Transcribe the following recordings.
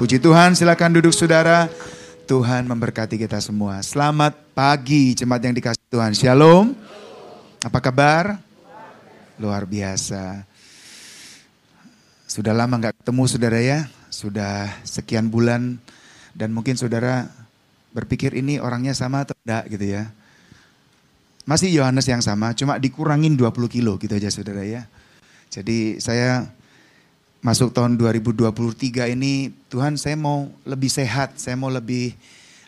Puji Tuhan, silakan duduk saudara. Tuhan memberkati kita semua. Selamat pagi jemaat yang dikasih Tuhan. Shalom. Apa kabar? Luar biasa. Sudah lama nggak ketemu saudara ya. Sudah sekian bulan dan mungkin saudara berpikir ini orangnya sama atau enggak gitu ya. Masih Yohanes yang sama, cuma dikurangin 20 kilo gitu aja saudara ya. Jadi saya masuk tahun 2023 ini Tuhan saya mau lebih sehat, saya mau lebih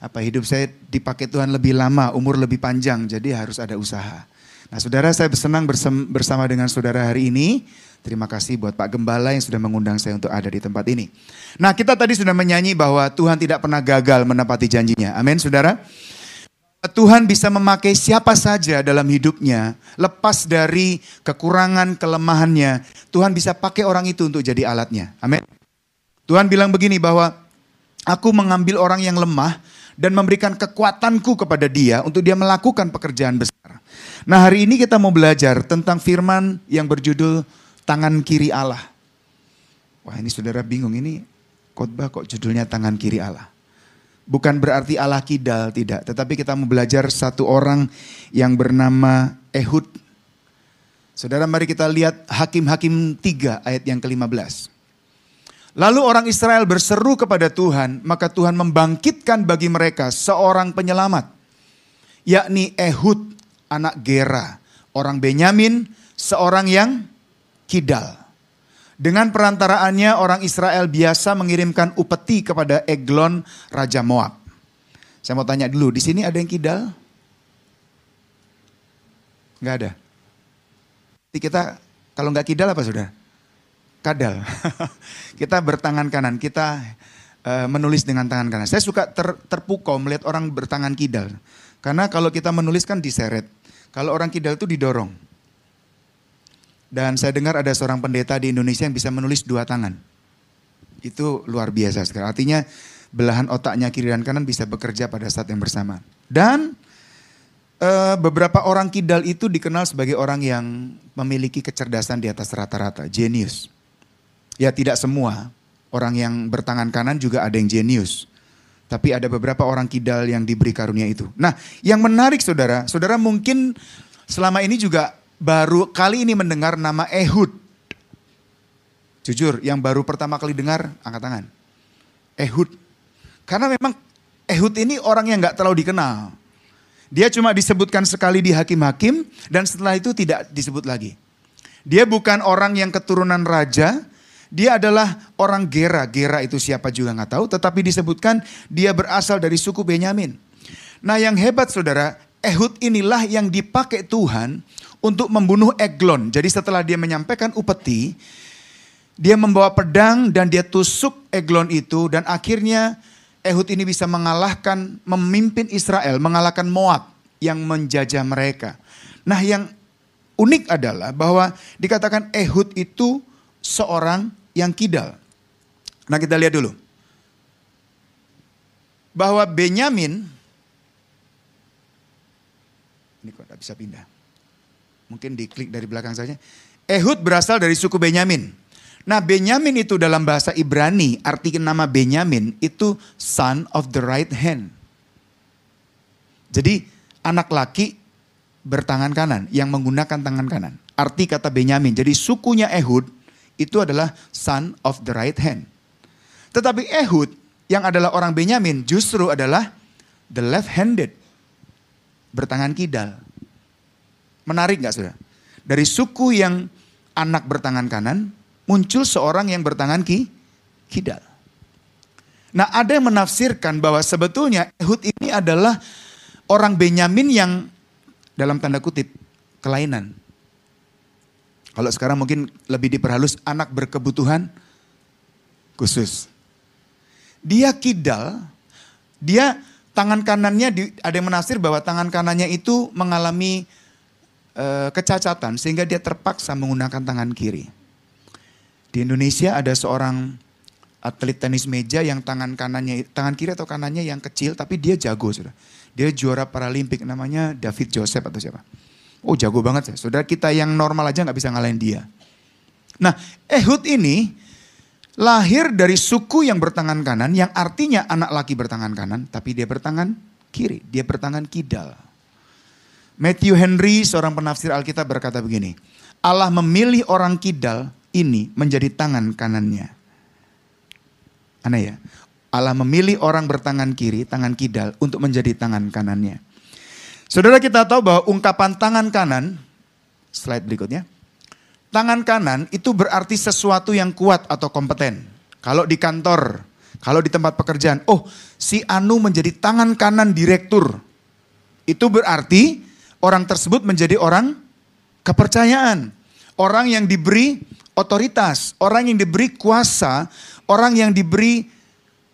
apa hidup saya dipakai Tuhan lebih lama, umur lebih panjang, jadi harus ada usaha. Nah saudara saya bersenang bersama dengan saudara hari ini. Terima kasih buat Pak Gembala yang sudah mengundang saya untuk ada di tempat ini. Nah kita tadi sudah menyanyi bahwa Tuhan tidak pernah gagal menepati janjinya. Amin saudara. Tuhan bisa memakai siapa saja dalam hidupnya, lepas dari kekurangan, kelemahannya. Tuhan bisa pakai orang itu untuk jadi alatnya. Amin. Tuhan bilang begini bahwa aku mengambil orang yang lemah dan memberikan kekuatanku kepada dia untuk dia melakukan pekerjaan besar. Nah hari ini kita mau belajar tentang firman yang berjudul tangan kiri Allah. Wah ini saudara bingung ini khotbah kok judulnya tangan kiri Allah. Bukan berarti Allah kidal, tidak. Tetapi kita mau belajar satu orang yang bernama Ehud. Saudara mari kita lihat Hakim-Hakim 3 ayat yang ke-15. Lalu orang Israel berseru kepada Tuhan, maka Tuhan membangkitkan bagi mereka seorang penyelamat. Yakni Ehud anak Gera, orang Benyamin, seorang yang kidal. Dengan perantaraannya orang Israel biasa mengirimkan upeti kepada Eglon Raja Moab. Saya mau tanya dulu, di sini ada yang kidal? Enggak ada. Jadi kita kalau nggak kidal apa sudah? Kadal. kita bertangan kanan, kita uh, menulis dengan tangan kanan. Saya suka ter, terpukau melihat orang bertangan kidal. Karena kalau kita menulis kan diseret. Kalau orang kidal itu didorong. Dan saya dengar ada seorang pendeta di Indonesia yang bisa menulis dua tangan. Itu luar biasa sekali. Artinya belahan otaknya kiri dan kanan bisa bekerja pada saat yang bersama. Dan e, beberapa orang kidal itu dikenal sebagai orang yang memiliki kecerdasan di atas rata-rata, genius. Ya tidak semua orang yang bertangan kanan juga ada yang genius. Tapi ada beberapa orang kidal yang diberi karunia itu. Nah yang menarik saudara, saudara mungkin selama ini juga baru kali ini mendengar nama Ehud. Jujur, yang baru pertama kali dengar, angkat tangan. Ehud. Karena memang Ehud ini orang yang gak terlalu dikenal. Dia cuma disebutkan sekali di hakim-hakim dan setelah itu tidak disebut lagi. Dia bukan orang yang keturunan raja, dia adalah orang Gera. Gera itu siapa juga nggak tahu, tetapi disebutkan dia berasal dari suku Benyamin. Nah yang hebat saudara, Ehud inilah yang dipakai Tuhan untuk membunuh Eglon. Jadi setelah dia menyampaikan upeti, dia membawa pedang dan dia tusuk Eglon itu dan akhirnya Ehud ini bisa mengalahkan, memimpin Israel, mengalahkan Moab yang menjajah mereka. Nah yang unik adalah bahwa dikatakan Ehud itu seorang yang kidal. Nah kita lihat dulu. Bahwa Benyamin, ini kok tidak bisa pindah. Mungkin diklik dari belakang saja. Ehud berasal dari suku Benyamin. Nah Benyamin itu dalam bahasa Ibrani, arti nama Benyamin itu son of the right hand. Jadi anak laki bertangan kanan, yang menggunakan tangan kanan. Arti kata Benyamin, jadi sukunya Ehud itu adalah son of the right hand. Tetapi Ehud yang adalah orang Benyamin justru adalah the left handed. Bertangan kidal. Menarik nggak sudah? Dari suku yang anak bertangan kanan, muncul seorang yang bertangan ki, kidal. Nah ada yang menafsirkan bahwa sebetulnya Ehud ini adalah orang Benyamin yang dalam tanda kutip kelainan. Kalau sekarang mungkin lebih diperhalus anak berkebutuhan khusus. Dia kidal, dia tangan kanannya ada yang menafsir bahwa tangan kanannya itu mengalami kecacatan sehingga dia terpaksa menggunakan tangan kiri. Di Indonesia ada seorang atlet tenis meja yang tangan kanannya tangan kiri atau kanannya yang kecil tapi dia jago sudah. Dia juara paralimpik namanya David Joseph atau siapa. Oh jago banget ya. Saudara kita yang normal aja nggak bisa ngalahin dia. Nah Ehud ini lahir dari suku yang bertangan kanan, yang artinya anak laki bertangan kanan, tapi dia bertangan kiri, dia bertangan kidal. Matthew Henry, seorang penafsir Alkitab berkata begini, Allah memilih orang kidal ini menjadi tangan kanannya. Aneh ya, Allah memilih orang bertangan kiri, tangan kidal untuk menjadi tangan kanannya. Saudara kita tahu bahwa ungkapan tangan kanan, slide berikutnya, Tangan kanan itu berarti sesuatu yang kuat atau kompeten. Kalau di kantor, kalau di tempat pekerjaan, oh si Anu menjadi tangan kanan direktur. Itu berarti orang tersebut menjadi orang kepercayaan. Orang yang diberi otoritas, orang yang diberi kuasa, orang yang diberi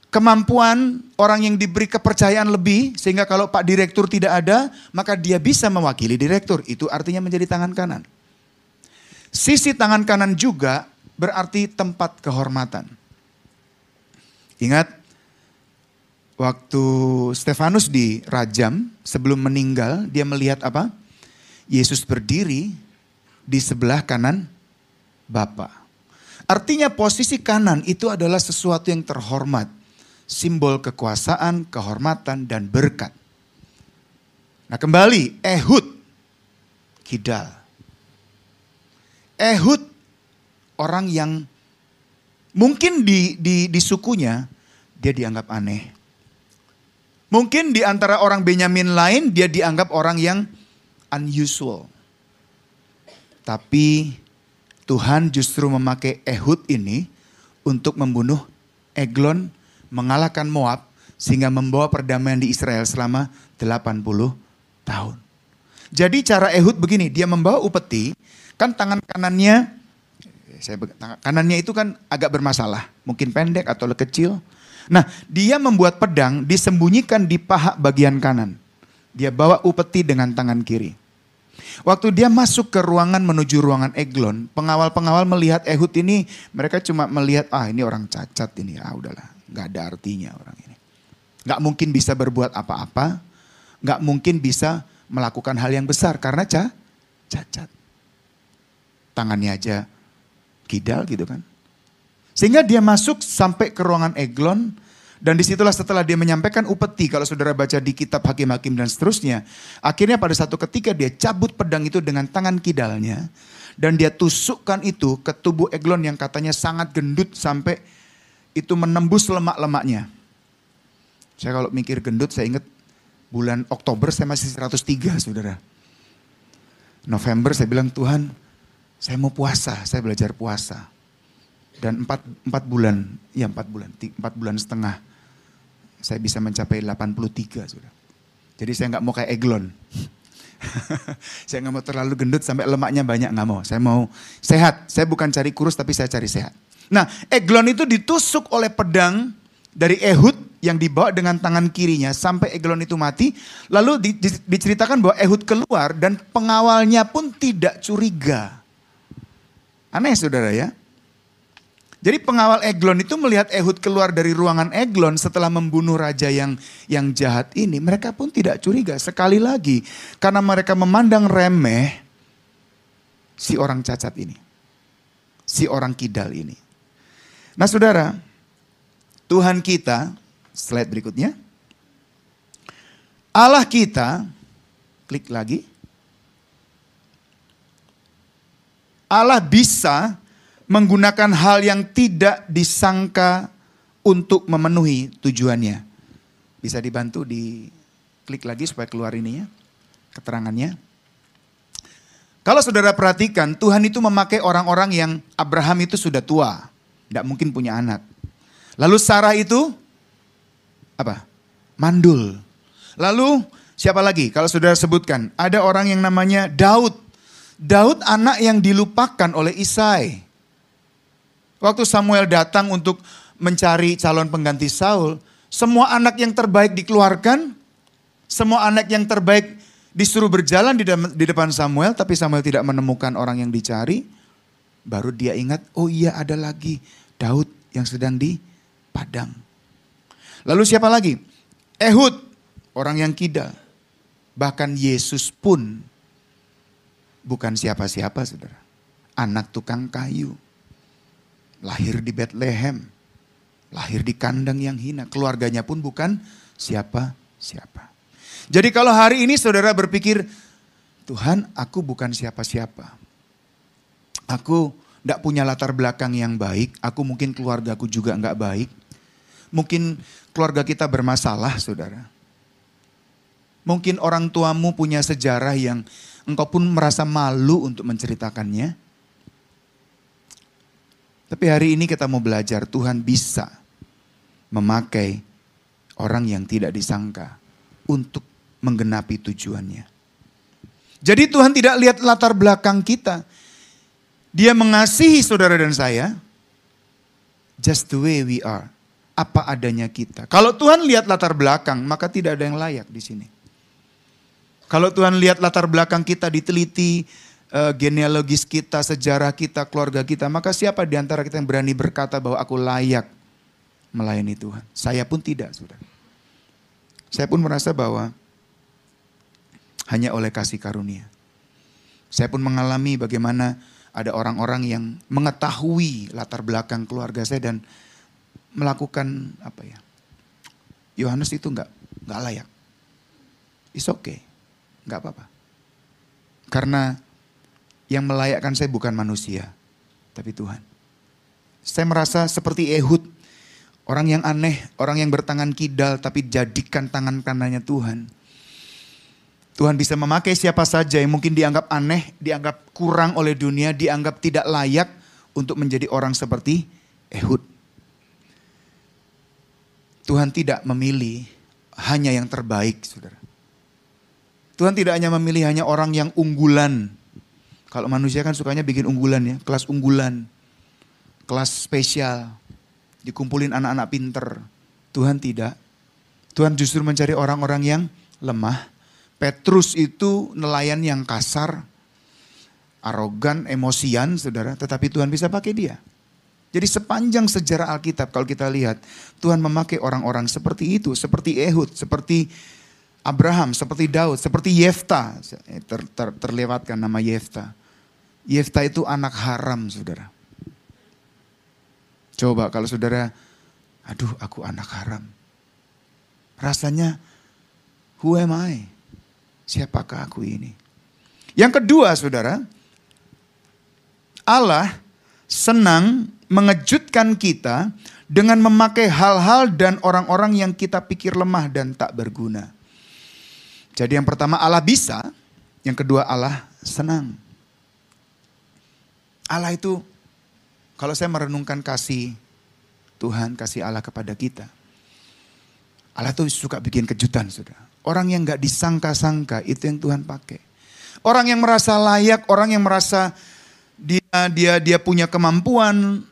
kemampuan, orang yang diberi kepercayaan lebih, sehingga kalau Pak Direktur tidak ada, maka dia bisa mewakili direktur. Itu artinya menjadi tangan kanan. Sisi tangan kanan juga berarti tempat kehormatan. Ingat, waktu Stefanus dirajam, sebelum meninggal, dia melihat apa? Yesus berdiri di sebelah kanan Bapa. Artinya posisi kanan itu adalah sesuatu yang terhormat. Simbol kekuasaan, kehormatan, dan berkat. Nah kembali, Ehud, Kidal. Ehud orang yang mungkin di, di, di sukunya dia dianggap aneh. Mungkin di antara orang Benyamin lain dia dianggap orang yang unusual. Tapi Tuhan justru memakai Ehud ini untuk membunuh Eglon, mengalahkan Moab sehingga membawa perdamaian di Israel selama 80 tahun. Jadi cara Ehud begini, dia membawa upeti Kan tangan kanannya, kanannya itu kan agak bermasalah, mungkin pendek atau kecil. Nah, dia membuat pedang disembunyikan di paha bagian kanan. Dia bawa upeti dengan tangan kiri. Waktu dia masuk ke ruangan menuju ruangan Eglon, pengawal-pengawal melihat Ehud ini, mereka cuma melihat, ah ini orang cacat ini, ah udahlah, nggak ada artinya orang ini. Nggak mungkin bisa berbuat apa-apa, nggak mungkin bisa melakukan hal yang besar karena ca cacat tangannya aja kidal gitu kan. Sehingga dia masuk sampai ke ruangan Eglon dan di situlah setelah dia menyampaikan upeti kalau saudara baca di kitab hakim-hakim dan seterusnya. Akhirnya pada satu ketika dia cabut pedang itu dengan tangan kidalnya dan dia tusukkan itu ke tubuh Eglon yang katanya sangat gendut sampai itu menembus lemak-lemaknya. Saya kalau mikir gendut saya ingat bulan Oktober saya masih 103 saudara. November saya bilang Tuhan saya mau puasa, saya belajar puasa. Dan empat, empat bulan, ya empat bulan, empat bulan setengah, saya bisa mencapai 83 sudah. Jadi saya nggak mau kayak Eglon. saya nggak mau terlalu gendut sampai lemaknya banyak nggak mau. Saya mau sehat. Saya bukan cari kurus tapi saya cari sehat. Nah, Eglon itu ditusuk oleh pedang dari Ehud yang dibawa dengan tangan kirinya sampai Eglon itu mati. Lalu di, di, diceritakan bahwa Ehud keluar dan pengawalnya pun tidak curiga. Aneh saudara ya. Jadi pengawal Eglon itu melihat Ehud keluar dari ruangan Eglon setelah membunuh raja yang yang jahat ini. Mereka pun tidak curiga sekali lagi. Karena mereka memandang remeh si orang cacat ini. Si orang kidal ini. Nah saudara, Tuhan kita, slide berikutnya. Allah kita, klik lagi. Allah bisa menggunakan hal yang tidak disangka untuk memenuhi tujuannya. Bisa dibantu di klik lagi supaya keluar ini ya, keterangannya. Kalau saudara perhatikan, Tuhan itu memakai orang-orang yang Abraham itu sudah tua, tidak mungkin punya anak. Lalu Sarah itu apa? Mandul. Lalu siapa lagi? Kalau saudara sebutkan, ada orang yang namanya Daud. Daud anak yang dilupakan oleh Isai. Waktu Samuel datang untuk mencari calon pengganti Saul, semua anak yang terbaik dikeluarkan, semua anak yang terbaik disuruh berjalan di depan Samuel, tapi Samuel tidak menemukan orang yang dicari. Baru dia ingat, oh iya ada lagi Daud yang sedang di padang. Lalu siapa lagi? Ehud, orang yang kidal. Bahkan Yesus pun bukan siapa-siapa saudara. Anak tukang kayu. Lahir di Bethlehem, lahir di kandang yang hina, keluarganya pun bukan siapa-siapa. Jadi kalau hari ini saudara berpikir, Tuhan aku bukan siapa-siapa. Aku tidak punya latar belakang yang baik, aku mungkin keluargaku juga nggak baik. Mungkin keluarga kita bermasalah saudara. Mungkin orang tuamu punya sejarah yang engkau pun merasa malu untuk menceritakannya. Tapi hari ini kita mau belajar Tuhan bisa memakai orang yang tidak disangka untuk menggenapi tujuannya. Jadi Tuhan tidak lihat latar belakang kita. Dia mengasihi saudara dan saya just the way we are. Apa adanya kita. Kalau Tuhan lihat latar belakang, maka tidak ada yang layak di sini. Kalau Tuhan lihat latar belakang kita diteliti, uh, genealogis kita, sejarah kita, keluarga kita, maka siapa di antara kita yang berani berkata bahwa aku layak melayani Tuhan? Saya pun tidak, sudah. Saya pun merasa bahwa hanya oleh kasih karunia. Saya pun mengalami bagaimana ada orang-orang yang mengetahui latar belakang keluarga saya dan melakukan apa ya? Yohanes itu nggak nggak layak. It's okay, nggak apa-apa. Karena yang melayakkan saya bukan manusia, tapi Tuhan. Saya merasa seperti Ehud, orang yang aneh, orang yang bertangan kidal, tapi jadikan tangan kanannya Tuhan. Tuhan bisa memakai siapa saja yang mungkin dianggap aneh, dianggap kurang oleh dunia, dianggap tidak layak untuk menjadi orang seperti Ehud. Tuhan tidak memilih hanya yang terbaik, saudara. Tuhan tidak hanya memilih hanya orang yang unggulan. Kalau manusia kan sukanya bikin unggulan ya, kelas unggulan, kelas spesial, dikumpulin anak-anak pinter. Tuhan tidak. Tuhan justru mencari orang-orang yang lemah, Petrus itu nelayan yang kasar, arogan, emosian saudara, tetapi Tuhan bisa pakai dia. Jadi sepanjang sejarah Alkitab kalau kita lihat, Tuhan memakai orang-orang seperti itu, seperti Ehud, seperti Abraham, seperti Daud, seperti Yefta. Ter, ter, terlewatkan nama Yefta. Yefta itu anak haram saudara. Coba kalau saudara, aduh aku anak haram. Rasanya, who am I? siapakah aku ini? Yang kedua saudara, Allah senang mengejutkan kita dengan memakai hal-hal dan orang-orang yang kita pikir lemah dan tak berguna. Jadi yang pertama Allah bisa, yang kedua Allah senang. Allah itu kalau saya merenungkan kasih Tuhan, kasih Allah kepada kita. Allah tuh suka bikin kejutan, saudara. Orang yang gak disangka-sangka itu yang Tuhan pakai. Orang yang merasa layak, orang yang merasa dia dia dia punya kemampuan,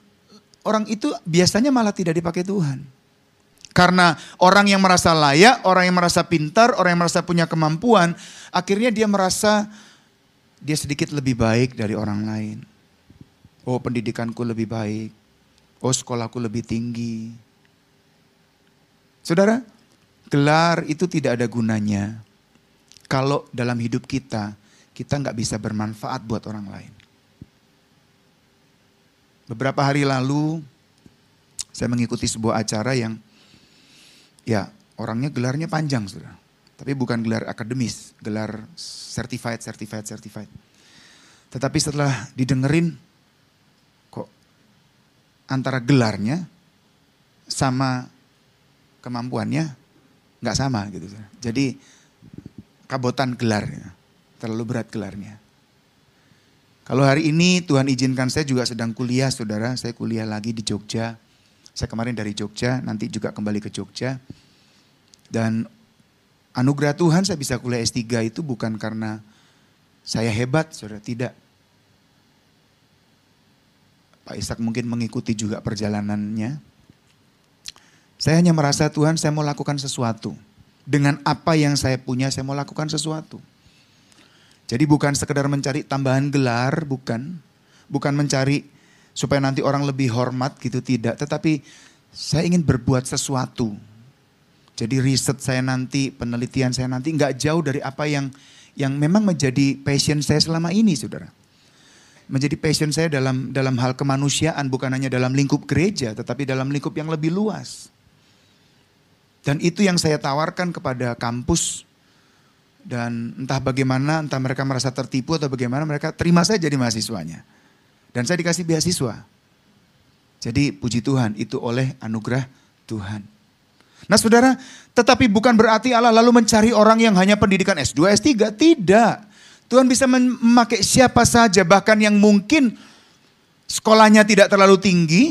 orang itu biasanya malah tidak dipakai Tuhan. Karena orang yang merasa layak, orang yang merasa pintar, orang yang merasa punya kemampuan, akhirnya dia merasa dia sedikit lebih baik dari orang lain. Oh, pendidikanku lebih baik. Oh, sekolahku lebih tinggi. Saudara, Gelar itu tidak ada gunanya kalau dalam hidup kita, kita nggak bisa bermanfaat buat orang lain. Beberapa hari lalu, saya mengikuti sebuah acara yang ya orangnya gelarnya panjang sudah. Tapi bukan gelar akademis, gelar certified, certified, certified. Tetapi setelah didengerin, antara gelarnya sama kemampuannya nggak sama gitu. Jadi kabotan gelarnya, terlalu berat gelarnya. Kalau hari ini Tuhan izinkan saya juga sedang kuliah saudara, saya kuliah lagi di Jogja. Saya kemarin dari Jogja, nanti juga kembali ke Jogja. Dan anugerah Tuhan saya bisa kuliah S3 itu bukan karena saya hebat, saudara, tidak. Pak Ishak mungkin mengikuti juga perjalanannya. Saya hanya merasa Tuhan saya mau lakukan sesuatu. Dengan apa yang saya punya saya mau lakukan sesuatu. Jadi bukan sekedar mencari tambahan gelar, bukan. Bukan mencari supaya nanti orang lebih hormat gitu, tidak. Tetapi saya ingin berbuat sesuatu. Jadi riset saya nanti, penelitian saya nanti nggak jauh dari apa yang yang memang menjadi passion saya selama ini, saudara. Menjadi passion saya dalam dalam hal kemanusiaan bukan hanya dalam lingkup gereja tetapi dalam lingkup yang lebih luas. Dan itu yang saya tawarkan kepada kampus dan entah bagaimana entah mereka merasa tertipu atau bagaimana mereka terima saya jadi mahasiswanya. Dan saya dikasih beasiswa. Jadi puji Tuhan itu oleh anugerah Tuhan. Nah saudara, tetapi bukan berarti Allah lalu mencari orang yang hanya pendidikan S2, S3. Tidak. Tuhan bisa memakai siapa saja bahkan yang mungkin sekolahnya tidak terlalu tinggi.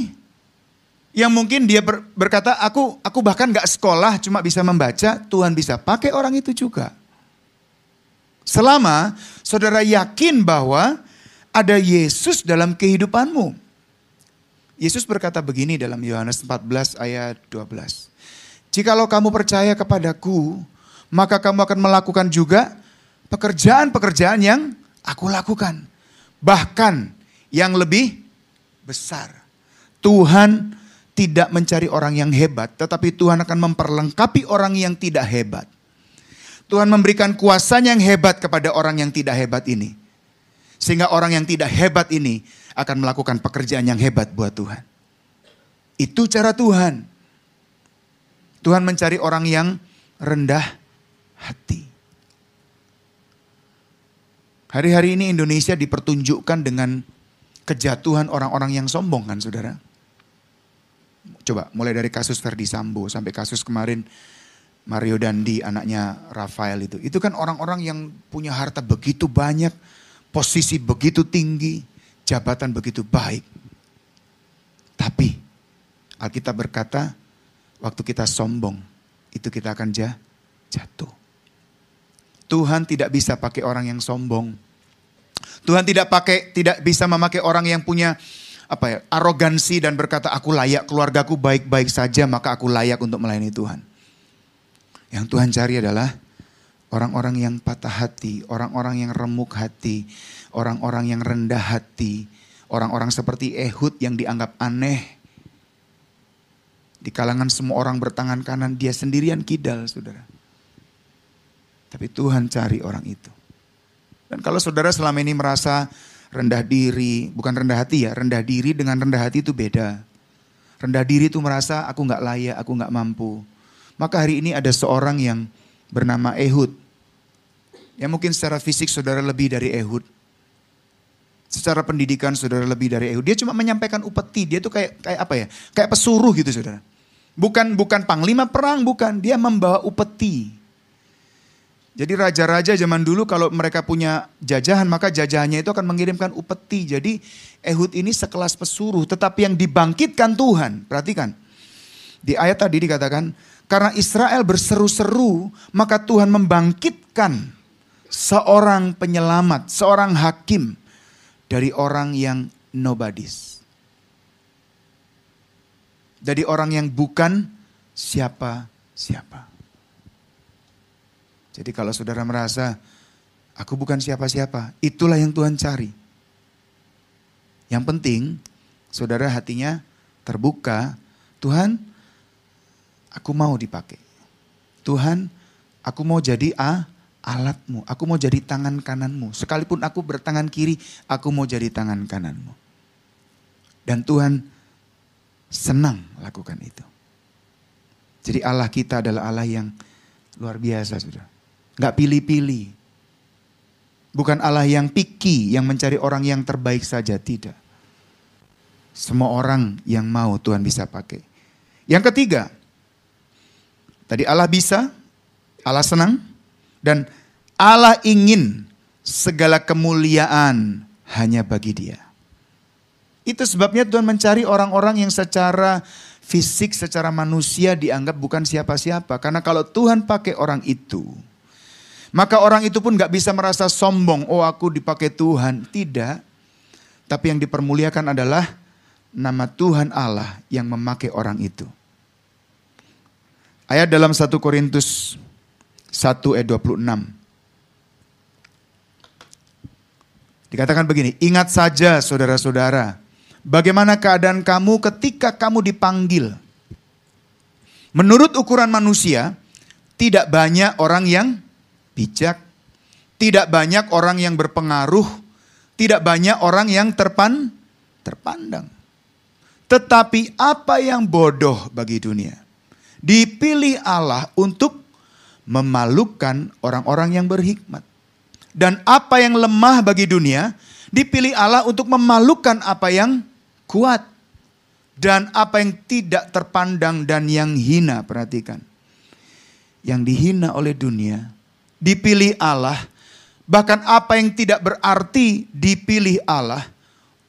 Yang mungkin dia ber, berkata, aku aku bahkan gak sekolah cuma bisa membaca. Tuhan bisa pakai orang itu juga. Selama saudara yakin bahwa ada Yesus dalam kehidupanmu. Yesus berkata begini dalam Yohanes 14 ayat 12. Jikalau kamu percaya kepadaku, maka kamu akan melakukan juga pekerjaan-pekerjaan yang aku lakukan. Bahkan yang lebih besar. Tuhan tidak mencari orang yang hebat, tetapi Tuhan akan memperlengkapi orang yang tidak hebat. Tuhan memberikan kuasanya yang hebat kepada orang yang tidak hebat ini. Sehingga orang yang tidak hebat ini akan melakukan pekerjaan yang hebat buat Tuhan. Itu cara Tuhan. Tuhan mencari orang yang rendah hati. Hari-hari ini Indonesia dipertunjukkan dengan kejatuhan orang-orang yang sombong kan saudara. Coba mulai dari kasus Ferdi Sambo sampai kasus kemarin Mario Dandi anaknya Rafael itu. Itu kan orang-orang yang punya harta begitu banyak, posisi begitu tinggi, jabatan begitu baik. Tapi Alkitab berkata waktu kita sombong itu kita akan jatuh. Tuhan tidak bisa pakai orang yang sombong. Tuhan tidak pakai tidak bisa memakai orang yang punya apa ya, arogansi dan berkata aku layak, keluargaku baik-baik saja, maka aku layak untuk melayani Tuhan. Yang Tuhan cari adalah orang-orang yang patah hati, orang-orang yang remuk hati, orang-orang yang rendah hati, orang-orang seperti Ehud yang dianggap aneh. Di kalangan semua orang bertangan kanan, dia sendirian kidal, saudara. Tapi Tuhan cari orang itu. Dan kalau saudara selama ini merasa rendah diri, bukan rendah hati ya, rendah diri dengan rendah hati itu beda. Rendah diri itu merasa aku nggak layak, aku nggak mampu. Maka hari ini ada seorang yang bernama Ehud. Ya mungkin secara fisik saudara lebih dari Ehud. Secara pendidikan saudara lebih dari Ehud. Dia cuma menyampaikan upeti, dia tuh kayak kayak apa ya? Kayak pesuruh gitu saudara. Bukan bukan panglima perang, bukan. Dia membawa upeti. Jadi raja-raja zaman dulu kalau mereka punya jajahan maka jajahannya itu akan mengirimkan upeti. Jadi Ehud ini sekelas pesuruh tetapi yang dibangkitkan Tuhan. Perhatikan. Di ayat tadi dikatakan karena Israel berseru-seru maka Tuhan membangkitkan seorang penyelamat, seorang hakim dari orang yang nobodies. Dari orang yang bukan siapa-siapa. Jadi kalau saudara merasa aku bukan siapa-siapa, itulah yang Tuhan cari. Yang penting saudara hatinya terbuka, Tuhan aku mau dipakai. Tuhan aku mau jadi a alatmu, aku mau jadi tangan kananmu. Sekalipun aku bertangan kiri, aku mau jadi tangan kananmu. Dan Tuhan senang lakukan itu. Jadi Allah kita adalah Allah yang luar biasa sudah. Gak pilih-pilih. Bukan Allah yang picky, yang mencari orang yang terbaik saja, tidak. Semua orang yang mau Tuhan bisa pakai. Yang ketiga, tadi Allah bisa, Allah senang, dan Allah ingin segala kemuliaan hanya bagi dia. Itu sebabnya Tuhan mencari orang-orang yang secara fisik, secara manusia dianggap bukan siapa-siapa. Karena kalau Tuhan pakai orang itu, maka orang itu pun gak bisa merasa sombong, oh aku dipakai Tuhan. Tidak. Tapi yang dipermuliakan adalah nama Tuhan Allah yang memakai orang itu. Ayat dalam 1 Korintus 1 ayat 26. Dikatakan begini, ingat saja saudara-saudara, bagaimana keadaan kamu ketika kamu dipanggil. Menurut ukuran manusia, tidak banyak orang yang bijak. Tidak banyak orang yang berpengaruh, tidak banyak orang yang terpan terpandang. Tetapi apa yang bodoh bagi dunia dipilih Allah untuk memalukan orang-orang yang berhikmat. Dan apa yang lemah bagi dunia dipilih Allah untuk memalukan apa yang kuat. Dan apa yang tidak terpandang dan yang hina, perhatikan. Yang dihina oleh dunia dipilih Allah, bahkan apa yang tidak berarti dipilih Allah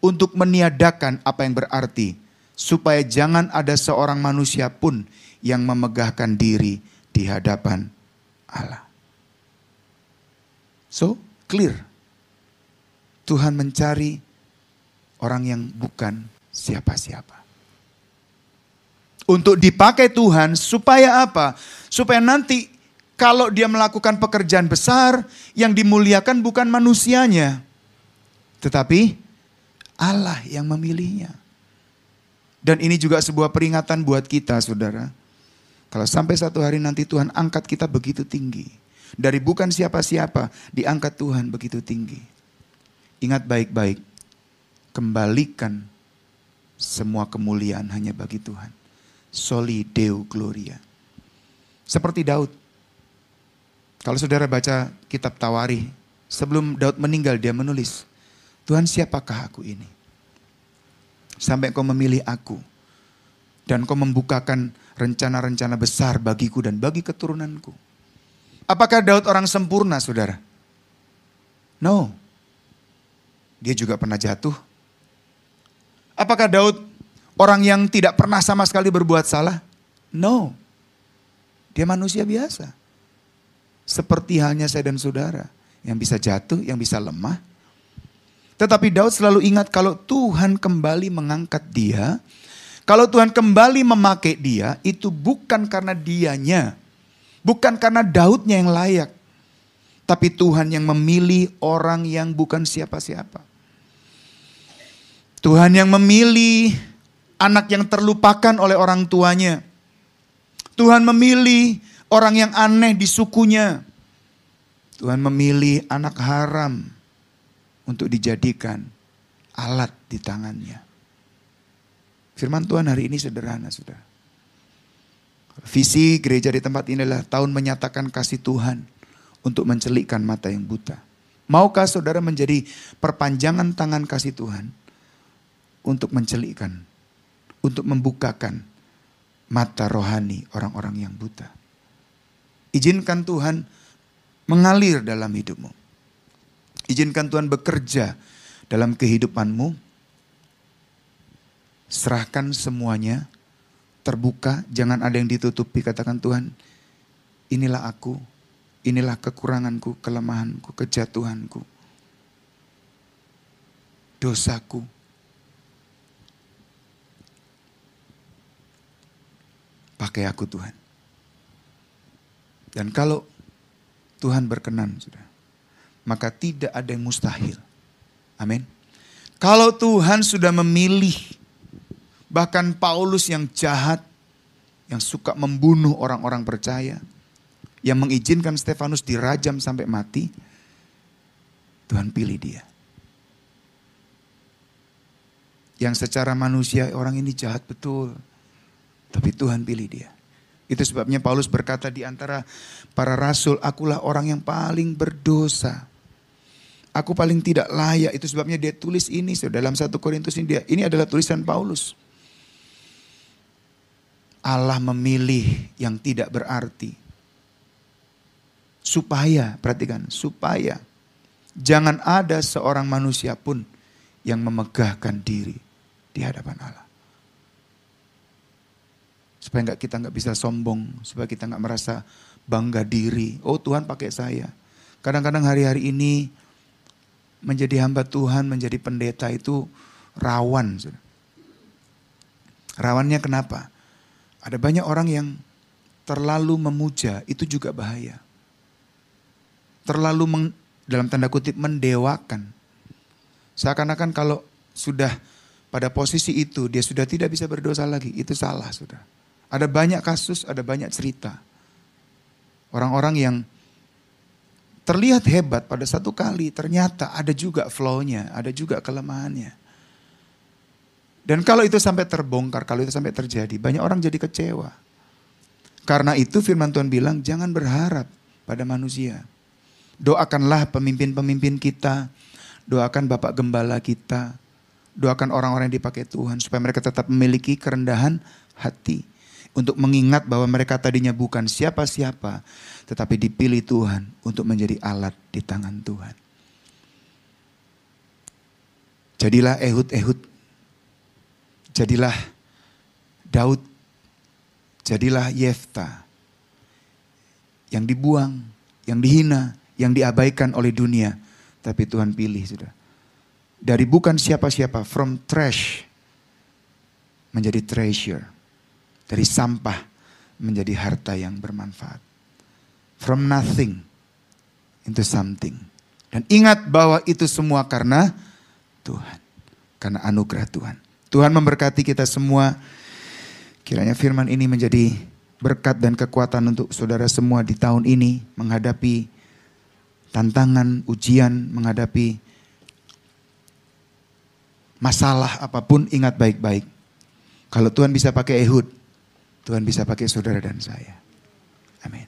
untuk meniadakan apa yang berarti, supaya jangan ada seorang manusia pun yang memegahkan diri di hadapan Allah. So, clear. Tuhan mencari orang yang bukan siapa-siapa. Untuk dipakai Tuhan supaya apa? Supaya nanti kalau dia melakukan pekerjaan besar yang dimuliakan bukan manusianya. Tetapi Allah yang memilihnya. Dan ini juga sebuah peringatan buat kita saudara. Kalau sampai satu hari nanti Tuhan angkat kita begitu tinggi. Dari bukan siapa-siapa diangkat Tuhan begitu tinggi. Ingat baik-baik, kembalikan semua kemuliaan hanya bagi Tuhan. Soli Deo Gloria. Seperti Daud. Kalau saudara baca kitab Tawari, sebelum Daud meninggal dia menulis, Tuhan siapakah aku ini? Sampai kau memilih aku. Dan kau membukakan rencana-rencana besar bagiku dan bagi keturunanku. Apakah Daud orang sempurna saudara? No. Dia juga pernah jatuh. Apakah Daud orang yang tidak pernah sama sekali berbuat salah? No. Dia manusia biasa. Seperti halnya saya dan saudara. Yang bisa jatuh, yang bisa lemah. Tetapi Daud selalu ingat kalau Tuhan kembali mengangkat dia. Kalau Tuhan kembali memakai dia, itu bukan karena dianya. Bukan karena Daudnya yang layak. Tapi Tuhan yang memilih orang yang bukan siapa-siapa. Tuhan yang memilih anak yang terlupakan oleh orang tuanya. Tuhan memilih orang yang aneh di sukunya. Tuhan memilih anak haram untuk dijadikan alat di tangannya. Firman Tuhan hari ini sederhana, sudah. Visi gereja di tempat ini adalah tahun menyatakan kasih Tuhan untuk mencelikkan mata yang buta. Maukah saudara menjadi perpanjangan tangan kasih Tuhan untuk mencelikkan, untuk membukakan mata rohani orang-orang yang buta? Izinkan Tuhan mengalir dalam hidupmu. Izinkan Tuhan bekerja dalam kehidupanmu. Serahkan semuanya, terbuka, jangan ada yang ditutupi. Katakan Tuhan, inilah aku, Inilah kekuranganku, kelemahanku, kejatuhanku. Dosaku. Pakai aku Tuhan. Dan kalau Tuhan berkenan, sudah, maka tidak ada yang mustahil. Amin. Kalau Tuhan sudah memilih, bahkan Paulus yang jahat, yang suka membunuh orang-orang percaya, yang mengizinkan Stefanus dirajam sampai mati, Tuhan pilih dia. Yang secara manusia orang ini jahat betul, tapi Tuhan pilih dia. Itu sebabnya Paulus berkata di antara para rasul, akulah orang yang paling berdosa. Aku paling tidak layak. Itu sebabnya dia tulis ini so, dalam satu Korintus ini dia. Ini adalah tulisan Paulus. Allah memilih yang tidak berarti Supaya, perhatikan, supaya jangan ada seorang manusia pun yang memegahkan diri di hadapan Allah. Supaya nggak kita nggak bisa sombong, supaya kita nggak merasa bangga diri. Oh Tuhan pakai saya. Kadang-kadang hari-hari ini menjadi hamba Tuhan, menjadi pendeta itu rawan. Rawannya kenapa? Ada banyak orang yang terlalu memuja, itu juga bahaya terlalu meng, dalam tanda kutip mendewakan. Seakan-akan kalau sudah pada posisi itu dia sudah tidak bisa berdosa lagi, itu salah sudah. Ada banyak kasus, ada banyak cerita. Orang-orang yang terlihat hebat pada satu kali, ternyata ada juga flow-nya, ada juga kelemahannya. Dan kalau itu sampai terbongkar, kalau itu sampai terjadi, banyak orang jadi kecewa. Karena itu firman Tuhan bilang, jangan berharap pada manusia. Doakanlah pemimpin-pemimpin kita, doakan Bapak Gembala kita, doakan orang-orang yang dipakai Tuhan supaya mereka tetap memiliki kerendahan hati untuk mengingat bahwa mereka tadinya bukan siapa-siapa, tetapi dipilih Tuhan untuk menjadi alat di tangan Tuhan. Jadilah Ehud-Ehud, jadilah Daud, jadilah Yefta, yang dibuang, yang dihina, yang diabaikan oleh dunia, tapi Tuhan pilih sudah. Dari bukan siapa-siapa, from trash menjadi treasure dari sampah menjadi harta yang bermanfaat. From nothing into something. Dan ingat bahwa itu semua karena Tuhan. Karena anugerah Tuhan. Tuhan memberkati kita semua. Kiranya firman ini menjadi berkat dan kekuatan untuk saudara semua di tahun ini menghadapi tantangan, ujian, menghadapi masalah apa pun ingat baik-baik. Kalau Tuhan bisa pakai Ehud, Tuhan bisa pakai saudara dan saya. Amin.